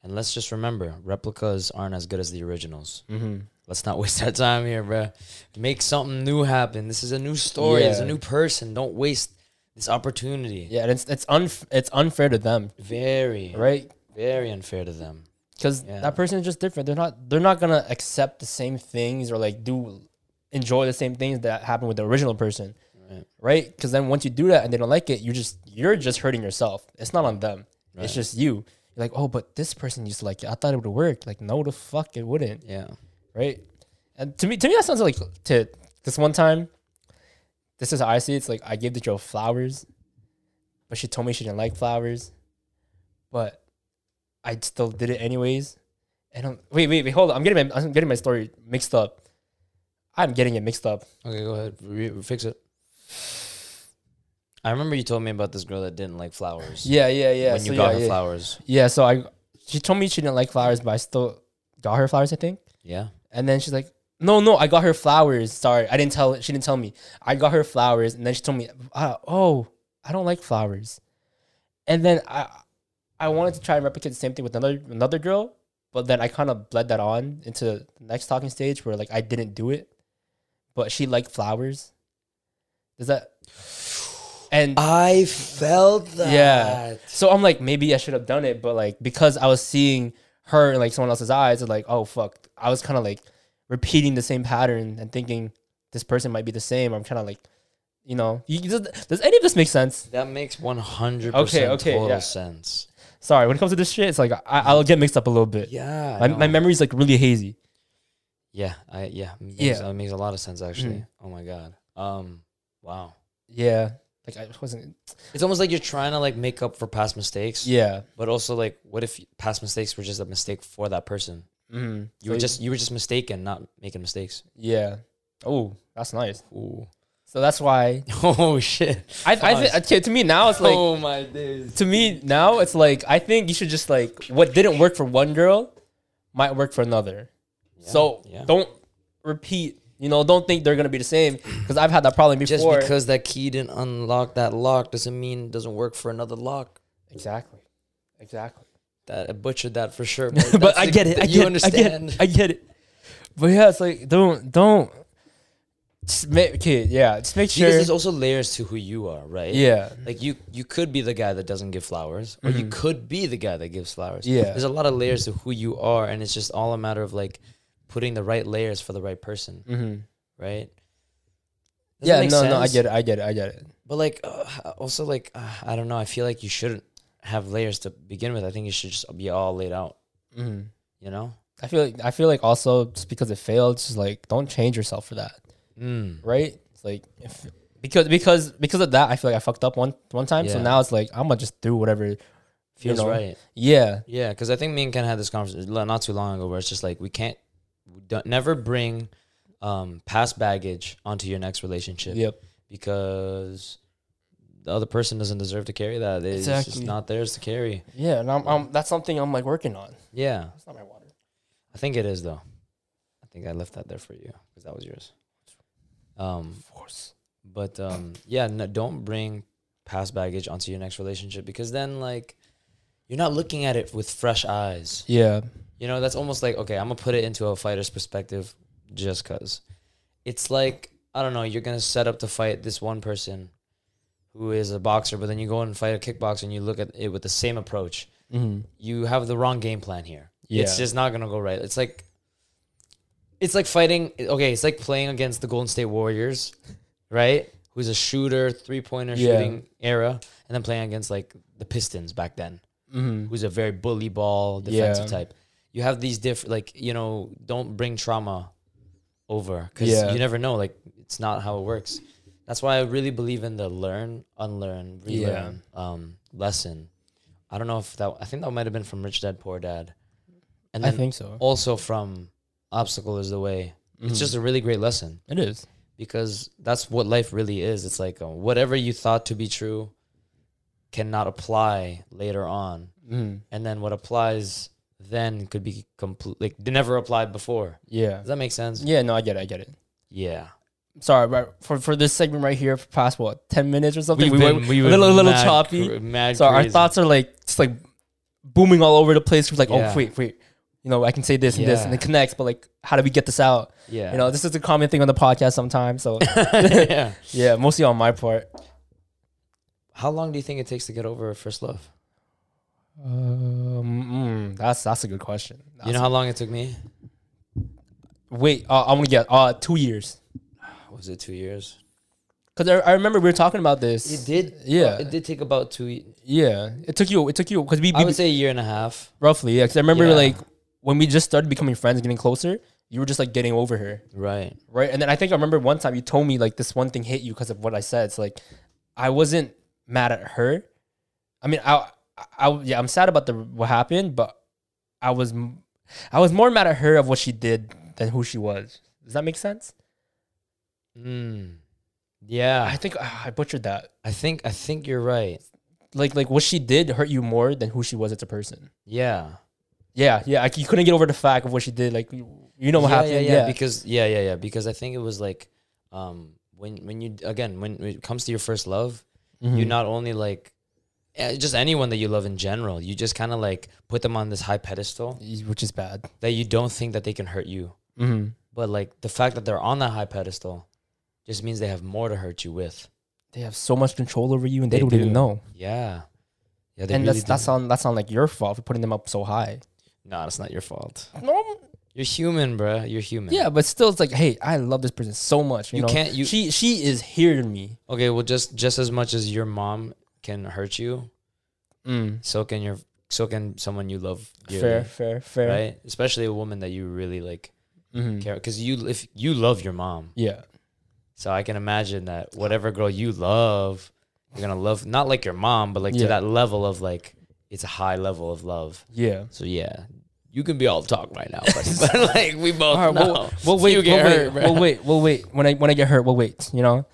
and let's just remember, replicas aren't as good as the originals. Mm-hmm. Let's not waste our time here, bro. Make something new happen. This is a new story. It's a new person. Don't waste this opportunity. Yeah, and it's it's unf- it's unfair to them, Very, right? very unfair to them. Because Yeah. that person is just different. They're not they're not gonna accept the same things or like do enjoy the same things that happened with the original person, Right. right? Because then once you do that and they don't like it, you just you're just hurting yourself. It's not on them. Right. It's just you. You're like, oh, but this person used to like it. I thought it would work. Like, no, the fuck, it wouldn't, Yeah. right? And to me, to me, that sounds like to this one time. This is how I see it. It's like I gave the girl flowers, but she told me she didn't like flowers, but I still did it anyways. And I'm, wait, wait, wait, hold on. I'm getting my I'm getting my story mixed up. I'm getting it mixed up. Okay, go ahead. Re- fix it. I remember you told me about this girl that didn't like flowers. Yeah, yeah, yeah. when so you got yeah, her yeah. flowers. Yeah, so I she told me she didn't like flowers, but I still got her flowers, I think. Yeah. And then she's like, "No, no, I got her flowers. Sorry, I didn't tell. She didn't tell me. I got her flowers." And then she told me, uh, "Oh, I don't like flowers." And then I, I wanted to try and replicate the same thing with another another girl, but then I kind of bled that on into the next talking stage where like I didn't do it, but she liked flowers. Does that? And I felt that. yeah. So I'm like, maybe I should have done it, but like because I was seeing her in like someone else's eyes, it's like, oh fuck. I was kind of like repeating the same pattern and thinking this person might be the same. I'm kind of like, you know, you, does, does any of this make sense? That makes 100% Okay, okay, total yeah. sense. Sorry, when it comes to this shit, it's like I, I'll get mixed up a little bit. Yeah. My, my memory's like really hazy. Yeah, I yeah, makes, Yeah. That makes a lot of sense actually. Oh my god. Um wow. Yeah, like I wasn't. It's almost like you're trying to like make up for past mistakes. Yeah. But also like what if past mistakes were just a mistake for that person? Mm-hmm. You were just you were just mistaken, not making mistakes. yeah. Oh, that's nice. Ooh. So that's why [LAUGHS] Oh shit. I I think okay, to me now it's like oh my days. to me now it's like I think you should just like what didn't work for one girl might work for another. so yeah. don't repeat. You know, don't think they're gonna be the same because I've had that problem before. Just because that key didn't unlock that lock doesn't mean it doesn't work for another lock. exactly, exactly. That I butchered that for sure. [LAUGHS] but that's I the- get it. I you get understand. It, I get it. I get it. But yeah, it's like don't don't. Just make, okay, yeah. Just make sure. Because there's also layers to who you are, right? yeah, Like you, you could be the guy that doesn't give flowers, or you Mhm. could be the guy that gives flowers. Yeah. there's a lot of layers to who you are, and it's just all a matter of like putting the right layers for the right person, hmm right? Does yeah. No, no. I get it. I get it. I get it. But like, uh, also like, uh, I don't know. I feel like you shouldn't have layers to begin with. I think you should just be all laid out. hmm You know? I feel like I feel like also just because it failed, just like don't change yourself for that. Mm. right? It's like if because because because of that, I feel like I fucked up one one time. So now it's like I'm gonna just do whatever Feels know? right. Yeah, Yeah, because I think me and Ken had this conversation not too long ago, where it's just like we can't, don't, never bring um, past baggage onto your next relationship. yep, because the other person doesn't deserve to carry that. It's just Exactly. not theirs to carry. Yeah, and I'm, I'm that's something I'm like working on. Yeah, It's not my water. I think it is though. I think I left that there for you because that was yours. Um, Of course. but um, yeah, no, don't bring past baggage onto your next relationship because then like you're not looking at it with fresh eyes. Yeah. You know, that's almost like okay, I'm gonna put it into a fighter's perspective, just cause it's like I don't know, you're gonna set up to fight this one person who is a boxer, but then you go and fight a kickboxer and you look at it with the same approach. Mm-hmm. You have the wrong game plan here. Yeah. It's just not gonna go right. It's like it's like fighting. Okay, it's like playing against the Golden State Warriors, right? Who's a shooter, three pointer Yeah. shooting era, and then playing against like the Pistons back then Mm-hmm. who's a very bully ball defensive Yeah. type. You have these different, like you know, don't bring trauma over because Yeah. you never know. Like it's not how it works. That's why I really believe in the learn, unlearn, relearn um, lesson. I don't know if that. I think that might have been from Rich Dad Poor Dad, and I think so. also from Obstacle is the Way. It's Mhm. just a really great lesson it is. because that's what life really is. It's like uh, whatever you thought to be true cannot apply later on Mm-hmm. and then what applies then could be complete like they never applied before. Yeah. Does that make sense? Yeah. No, I get it. I get it. Yeah. Sorry, right, for for this segment right here, for past what ten minutes or something, We've we been, went we a little a little mad choppy. cr- mad so our crazy. thoughts are like just like booming all over the place. We're like, oh, Yeah. oh wait, wait, you know, I can say this and this, and Yeah. it connects. But like, how do we get this out? Yeah. You know, this is a common thing on the podcast sometimes. So [LAUGHS] yeah. [LAUGHS] yeah, mostly on my part. How long do you think it takes to get over a first love? Um, mm, that's that's a good question. you know how long it took me? wait, uh, I'm gonna get uh two years Was it two years? because I, I remember we were talking about this. It did. Yeah. It did take about two. ye- Yeah, it took you. It took you because we, I would say a year and a half. roughly yeah. Because I remember Yeah. like when we just started becoming friends, getting closer. You were just like getting over her. Right. right? And then I think I remember one time you told me like this one thing hit you because of what I said. It's like I wasn't mad at her. I mean, I, I, yeah, I'm sad about the what happened, but I was, I was more mad at her of what she did than who she was. Does that make sense? Mm. Yeah. I think ah, I butchered that. I think. I think you're right. Like, like what she did hurt you more than who she was as a person. Yeah. Yeah, yeah. Like you couldn't get over the fact of what she did. Like you you know what yeah, happened. Yeah, Yeah, yeah, Because yeah, yeah, yeah. Because I think it was like, um, when when you again when it comes to your first love, Mm-hmm. you not only like, just anyone that you love in general, you just kind of like put them on this high pedestal which is bad. that you don't think that they can hurt you. Mm-hmm. But like the fact that they're on that high pedestal, just means they have more to hurt you with. They have so much control over you, and they, They don't even know. Yeah. Yeah. They and really that's that's do. on that's on like your fault for putting them up so high. No, that's not your fault. No, You're human, bruh. You're human. yeah, but still, it's like, hey, I love this person so much. You, You know? can't- you- she she is here to me. Okay. Well, just just as much as your mom can hurt you, Mm. so can your so can someone you love dearly, Fair, fair, fair. right? Especially a woman that you really like Mhm. care because you if you love your mom, Yeah, so I can imagine that whatever girl you love, you're gonna love not like your mom, but like Yeah. to that level of like it's a high level of love. yeah. So yeah, you can be all talk right now, [LAUGHS] but, but like we both All right, know. we'll, [LAUGHS] we'll wait. you We'll get wait. hurt, We'll wait. We'll wait. When I when I get hurt, we'll wait. You know.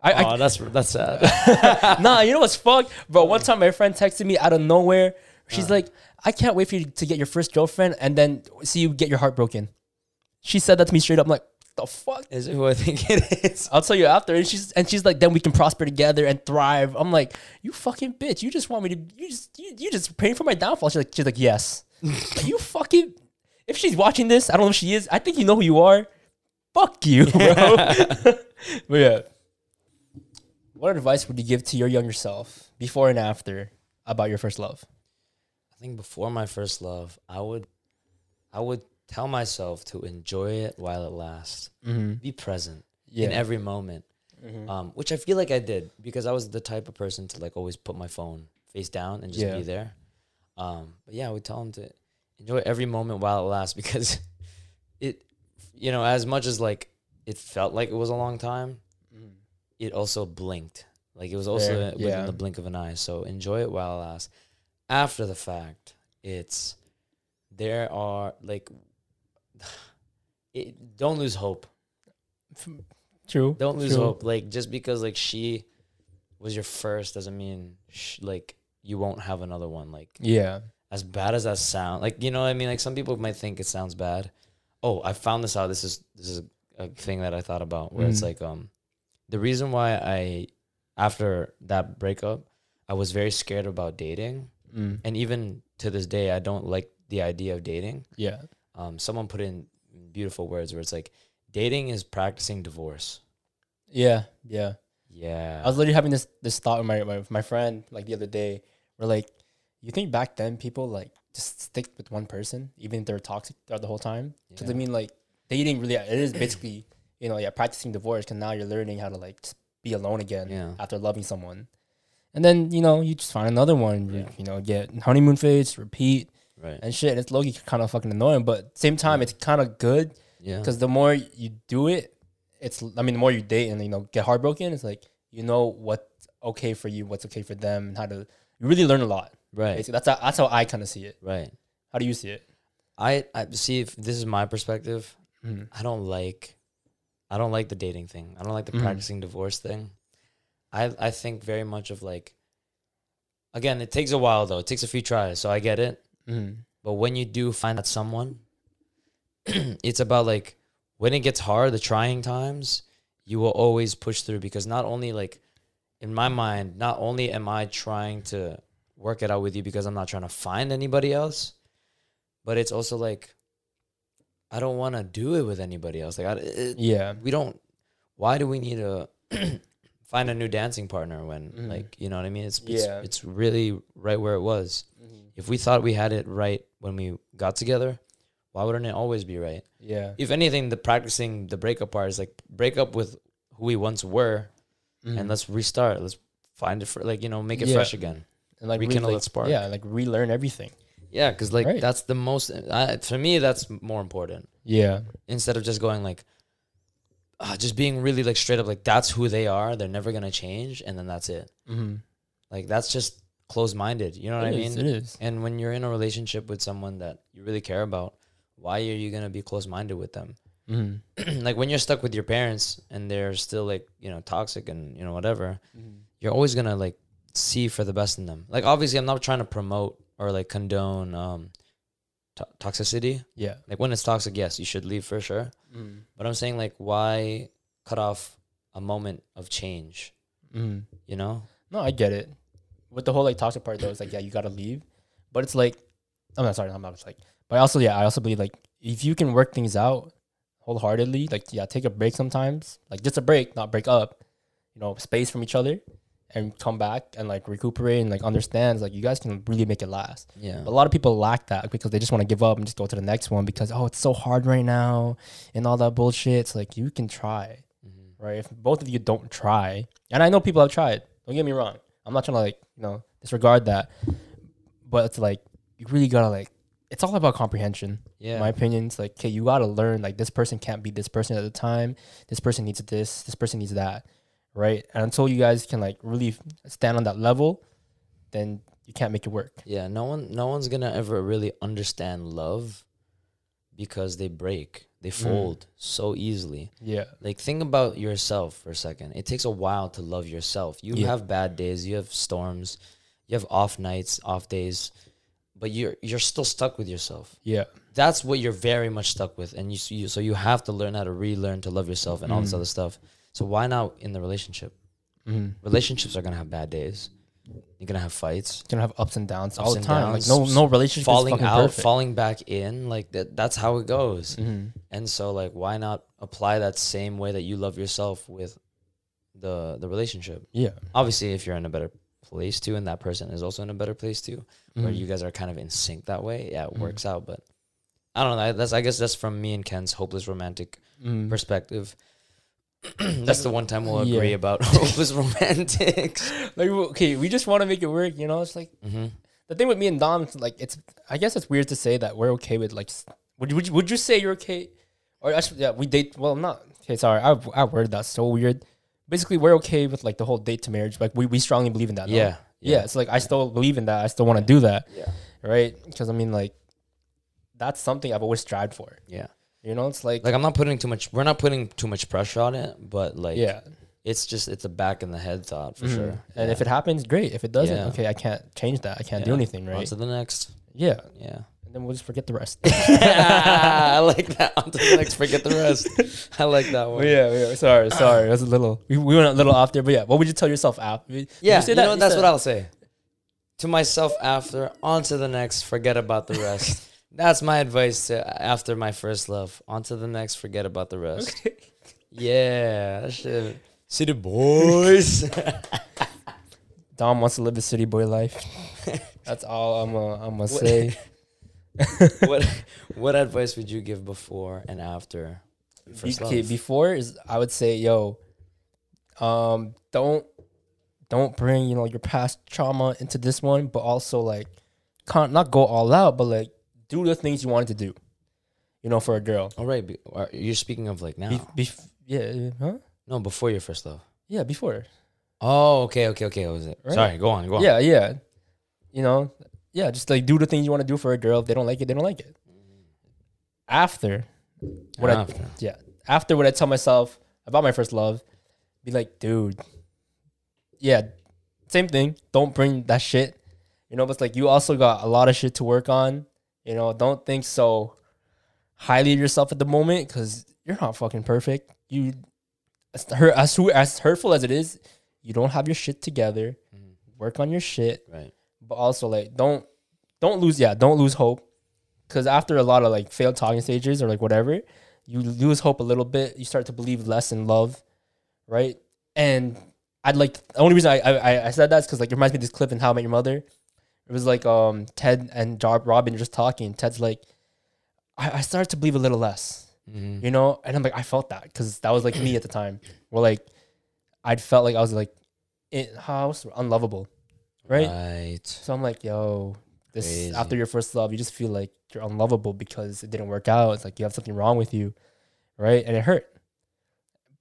I, I Oh, that's that's sad. [LAUGHS] nah, you know what's fucked? Bro, one time my friend texted me out of nowhere. She's Uh. like, I can't wait for you to get your first girlfriend and then see you get your heart broken. She said that to me straight up. I'm like, the fuck? Is it who I think it is? I'll tell you after. And she's and she's like, then we can prosper together and thrive. I'm like, you fucking bitch. You just want me to you just you, you just praying for my downfall. She's like, she's like, yes. [LAUGHS] You fucking if she's watching this, I don't know if she is. I think you know who you are. Fuck you, bro. [LAUGHS] but yeah. What advice would you give to your younger self before and after about your first love? I think before my first love, I would, I would tell myself to enjoy it while it lasts. Mm-hmm. Be present Yeah. in every moment, Mhm. um, which I feel like I did because I was the type of person to like always put my phone face down and just Yeah. be there. Um, but yeah, I would tell him to enjoy every moment while it lasts [LAUGHS] because it, you know, as much as like it felt like it was a long time, it also blinked. Like it was also Fair, within yeah. the blink of an eye. So enjoy it while it lasts. After the fact, it's there are like [SIGHS] it, don't lose hope. True. Don't lose True. hope. Like just because like she was your first doesn't mean sh- like you won't have another one. Like Yeah. as bad as that sound, like you know what I mean. Like some people might think it sounds bad. Oh, I found this out. This is this is a thing that I thought about where it's Mm. like um, the reason why I after that breakup, I was very scared about dating, Mm. and even to this day, I don't like the idea of dating. Yeah. Um, someone put in beautiful words where it's like dating is practicing divorce. Yeah. Yeah. Yeah. I was literally having this this thought with my, my my friend like the other day. Where like, you think back then people like just stick with one person even if they're toxic throughout the whole time? Because I mean like dating really it is basically you know yeah practicing divorce because now you're learning how to like be alone again Yeah. after loving someone, and then you know you just find another one. You, Yeah. you know get honeymoon phase, repeat right. and shit. And it's low kind of fucking annoying, but at the same time it's kind of good Yeah. because the more you do it, it's I mean the more you date and you know get heartbroken, it's like you know what's okay for you, what's okay for them, and how to you really learn a lot. Right. Basically, that's how, that's how I kind of see it. Right. How do you see it? I I see if this is my perspective. Mhm. I don't like I don't like the dating thing. I don't like the Mhm. practicing divorce thing. I I think very much of like again, it takes a while though. It takes a few tries, so I get it. Mm. But when you do find that someone, [CLEARS THROAT] it's about like when it gets hard, the trying times, you will always push through because not only like in my mind, not only am I trying to work it out with you because I'm not trying to find anybody else, but it's also like I don't want to do it with anybody else. Like I, it, Yeah, we don't. Why do we need to [CLEARS THROAT] find a new dancing partner when Mhm. like you know what I mean? It's it's, Yeah. it's really right where it was. Mhm. If we thought we had it right when we got together, why wouldn't it always be right? yeah, If anything, the practicing the breakup part is like break up with who we once were Mhm. and let's restart. Let's find it for like you know make it Yeah. fresh again. and like rekindle really, that spark. Yeah, like relearn everything. Yeah, because like Right. that's the most. I, for me, that's more important Yeah, instead of just going like. Uh, just being really like straight up like that's who they are they're never gonna change and then that's it mm-hmm. like that's just closed minded you know what i mean it is. And when you're in a relationship with someone that you really care about, why are you gonna be close minded with them? Mm-hmm. [CLEARS THROAT] like when you're stuck with your parents and they're still like you know toxic and you know whatever, Mm-hmm. you're always gonna like see for the best in them. Like obviously, I'm not trying to promote or like condone um to- toxicity. Yeah. Like when it's toxic, yes, you should leave for sure. Mm-hmm. But I'm saying like why cut off a moment of change? Mm-hmm. You know? No, I get it. With the whole like toxic part though, it's like yeah, you gotta leave. But it's like I'm not sorry, I'm not like but I also yeah, I also believe like if you can work things out wholeheartedly, like yeah, take a break sometimes. Like just a break, not break up. You know, space from each other and come back and like recuperate and like understand like you guys can really make it last. Yeah. But a lot of people lack that because they just want to give up and just go to the next one because oh it's so hard right now and all that bullshit. It's like you can try Mhm. right? If both of you don't try, and I know people have tried, don't get me wrong. I'm not trying to like, you know, disregard that, but it's like you really gotta like, it's all about comprehension. Yeah. In my opinion, it's like, okay, you gotta learn like this person can't be this person at the time. This person needs this. This person needs that, right? And until you guys can like really stand on that level, then you can't make it work. Yeah, no one no one's gonna ever really understand love because they break. They fold so easily. Yeah. Like think about yourself for a second. It takes a while to love yourself. You Yeah. have bad days, you have storms, you have off nights, off days, but you're you're still stuck with yourself. Yeah. That's what you're very much stuck with and you, you so you have to learn how to relearn to love yourself and all this Mhm. other stuff. So why not in the relationship? Mm-hmm. Relationships are to have bad days. You're to have fights. You're Gonna have ups and downs all the time. downs, like no, no relationship falling is fucking out, perfect. falling back in, like that that's how it goes. mm-hmm. And so like why not apply that same way that you love yourself with the the relationship? Yeah. Obviously if you're in a better place too and that person is also in a better place too, where Mhm. you guys are kind of in sync that way, yeah, it Mhm. works out, but I don't know. I- That's I guess that's from me and Ken's hopeless romantic Mhm. perspective. [CLEARS THROAT] that's the one time we'll agree Yeah. about [LAUGHS] [LAUGHS] hopeless romantics. [LAUGHS] like okay, we just want to make it work. You know, it's like hmm the thing with me and Dom. It's like it's. I guess it's weird to say that we're okay with like. Would you would you, would you say you're okay? Or actually, yeah, we date. Well, I'm not. Okay, sorry. I I worded that so weird. Basically, we're okay with like the whole date to marriage. Like we, we strongly believe in that. no? Yeah. yeah. It's like I still believe in that. I still want to do that. Yeah. Right. Because I mean, like, that's something I've always strived for. Yeah. You know, it's like, Like I'm not putting too much we're not putting too much pressure on it, but like yeah, it's just it's a back in the head thought for Mhm. sure. And if it happens, great. If it doesn't, Yeah. okay, I can't change that. I can't do Yeah. anything, on right? to the next. yeah. Yeah. And then we'll just forget the rest. [LAUGHS] I like that. On to the next. Forget the rest. I like that one. Yeah, yeah. Sorry, sorry. That's a little. We, we went a little off there, but yeah. What would you tell yourself after? Yeah, say you, that? know? That's said- what I'll say. To myself after, on to the next, forget about the rest. [LAUGHS] That's my advice to after my first love. On to the next, forget about the rest. [LAUGHS] Yeah, that shit. City boys. [LAUGHS] Dom wants to live the city boy life. That's all I'm gonna I'm gonna say. [LAUGHS] what what advice would you give before and after first okay, love? before is I would say, yo, um, don't don't bring you know your past trauma into this one, but also like, can't not go all out, but like do the things you wanted to do, you know, for a girl. All right, be- are- you're speaking of like now. Be, bef- yeah, huh? no, before your first love. Yeah, before. Oh, okay, okay, okay. What was it? Right. Sorry, go on, go on. Yeah, yeah. You know, yeah, just like do the things you want to do for a girl. If they don't like it, they don't like it. After, what I yeah, after what I tell myself about my first love, be like, dude, yeah, same thing. Don't bring that shit. You know, but it's like you also got a lot of shit to work on. You know, don't think so highly of yourself at the moment because you're not fucking perfect. You, as hurt as as hurtful as it is, you don't have your shit together. Mhm. Work on your shit Right. but also like don't don't lose yeah don't lose hope because after a lot of like failed talking stages or like whatever you lose hope a little bit you start to believe less in love right and i'd like the only reason i i, I said that is because like it reminds me of this clip in how i met your mother it was like um ted and Job robin just talking ted's like i, I started to believe a little less Mhm. you know and i'm like i felt that because that was like me at the time where like i'd felt like i was like in house unlovable right Right. so I'm like, yo, this Crazy. after your first love, you just feel like you're unlovable because it didn't work out. It's like you have something wrong with you, right? And it hurt.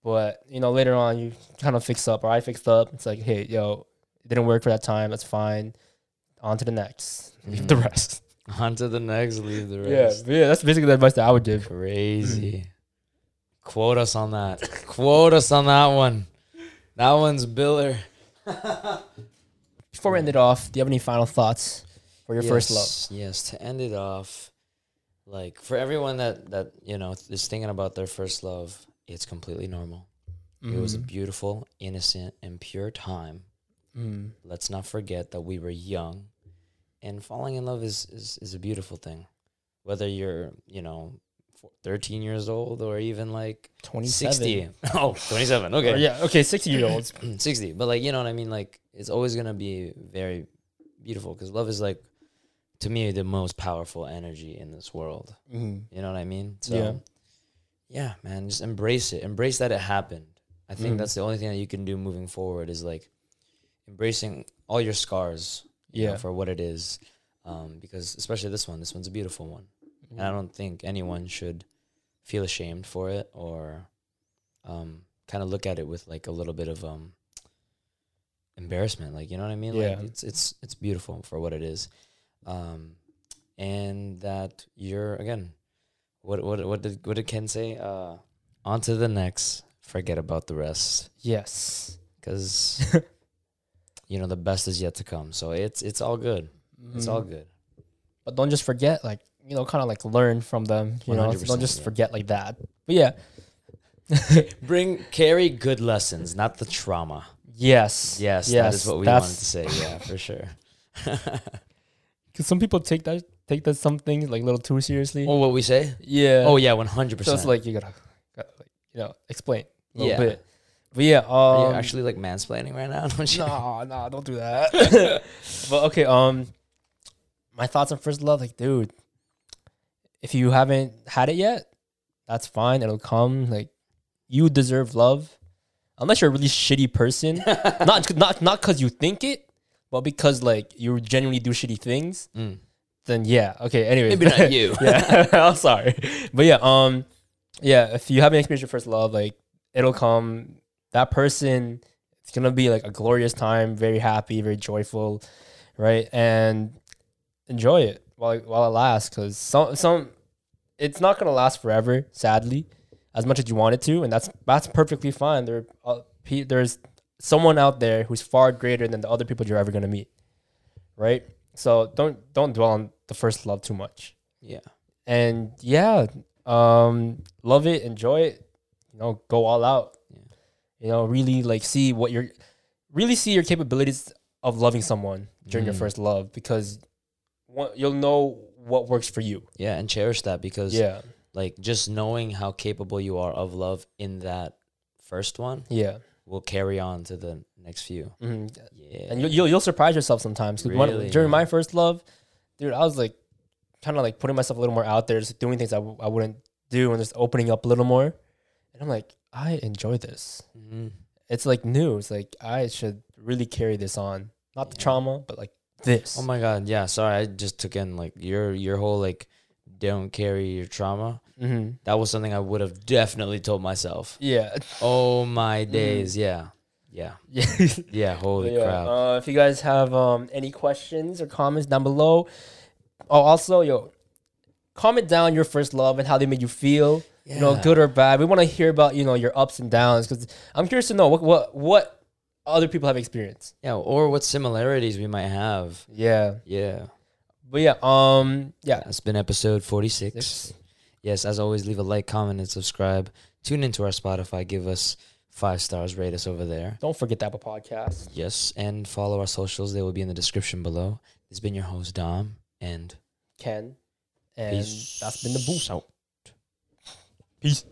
But you know, later on, you kind of fix up, or I fixed up. It's like, hey, yo, it didn't work for that time. That's fine. [LAUGHS] On to the next. Leave the rest. On to the next, leave the rest. but yeah. That's basically the advice that I would give. Crazy. Quote us on that. Quote us on that one. That one's Biller. Before we end it off, do you have any final thoughts for your first love? Yes, Yes, to end it off, like for everyone that that you know is thinking about their first love, it's completely normal. It was a Mhm. beautiful, innocent, and pure time. Mm. Let's not forget that we were young, and falling in love is is, is a beautiful thing. Whether you're you know 13 years old or even like 27. 60. [LAUGHS] Oh, 27. Or Okay. yeah, okay, 60 year olds. [CLEARS THROAT] 60 but like you know what i mean like it's always gonna be very beautiful because love is like to me the most powerful energy in this world Mhm. you know what i mean so Yeah. yeah man just embrace it embrace that it happened i think Mhm. that's the only thing that you can do moving forward is like embracing all your scars you know, Yeah. for what it is um, because especially this one this one's a beautiful one and i don't think anyone should feel ashamed for it or um, kind of look at it with like a little bit of um, embarrassment like you know what i mean like Yeah. it's it's it's beautiful for what it is um, and that you're again what what what did what did ken say uh on to the next forget about the rest Yes. because [LAUGHS] you know the best is yet to come. So it's it's all good. It's all Mhm. good. But don't just forget like you know kind of like learn from them you know? Don't just yeah. forget like that. But yeah. [LAUGHS] Bring carry good lessons not the trauma. Yes. Yes, yes. that is what we wanted to say. Yeah for [LAUGHS] sure. [LAUGHS] Because some people take that take that some things like a little too seriously. Oh what we say? Yeah. Oh yeah 100% so it's like you gotta, gotta like, you know explain a little Yeah. bit but yeah Are um you actually like mansplaining right now? [LAUGHS] Don't you? No no don't do that. [LAUGHS] [LAUGHS] But okay um my thoughts on first love like dude if you haven't had it yet that's fine. It'll come like you deserve love. Unless you're a really shitty person. Not not not because you think it but because like you genuinely do shitty things. Mm. then yeah okay anyway maybe not you. Yeah i'm sorry. But yeah um yeah if you haven't experienced your first love like it'll come that person it's gonna be like a glorious time very happy very joyful right and enjoy it while while it lasts because some some it's not gonna last forever sadly as much as you want it to and that's that's perfectly fine there uh, pe- there's someone out there who's far greater than the other people you're ever gonna meet, right? So don't don't dwell on the first love too much. Yeah. And yeah, um, love it, enjoy it, you know, go all out. Yeah. You know, really like see what you're, really see your capabilities of loving someone during your Mhm. first love because you'll know what works for you. Yeah, and cherish that because Yeah, like just knowing how capable you are of love in that first one yeah, will carry on to the next few. hmm Yeah. and you'll, you'll you'll surprise yourself sometimes. Really? during my first love, dude, I was like, kind of like putting myself a little more out there, just doing things I, w- I wouldn't do, and just opening up a little more. And I'm like, I enjoy this. Mhm. It's like new. It's like I should really carry this on, not the trauma, but like this. Oh my god, yeah. Sorry, I just took in like your your whole like don't carry your trauma. hmm That was something I would have definitely told myself. Yeah, Oh my days, yeah, yeah, [LAUGHS] yeah. yeah. Holy yeah. crap! Uh, if you guys have um any questions or comments down below, oh also yo, comment down your first love and how they made you feel. You know, good or bad. We want to hear about you know your ups and downs because I'm curious to know what what what other people have experienced. Yeah, or what similarities we might have. Yeah, Yeah. but yeah, um, yeah. That's been episode 46. Six. Yes, as always, leave a like, comment, and subscribe. Tune into our Spotify. Give us five stars. Rate us over there. Don't forget the Apple Podcast. Yes, and follow our socials. They will be in the description below. This has been your host, Dom, and Ken, and peace that's been the Booth. out. Peace.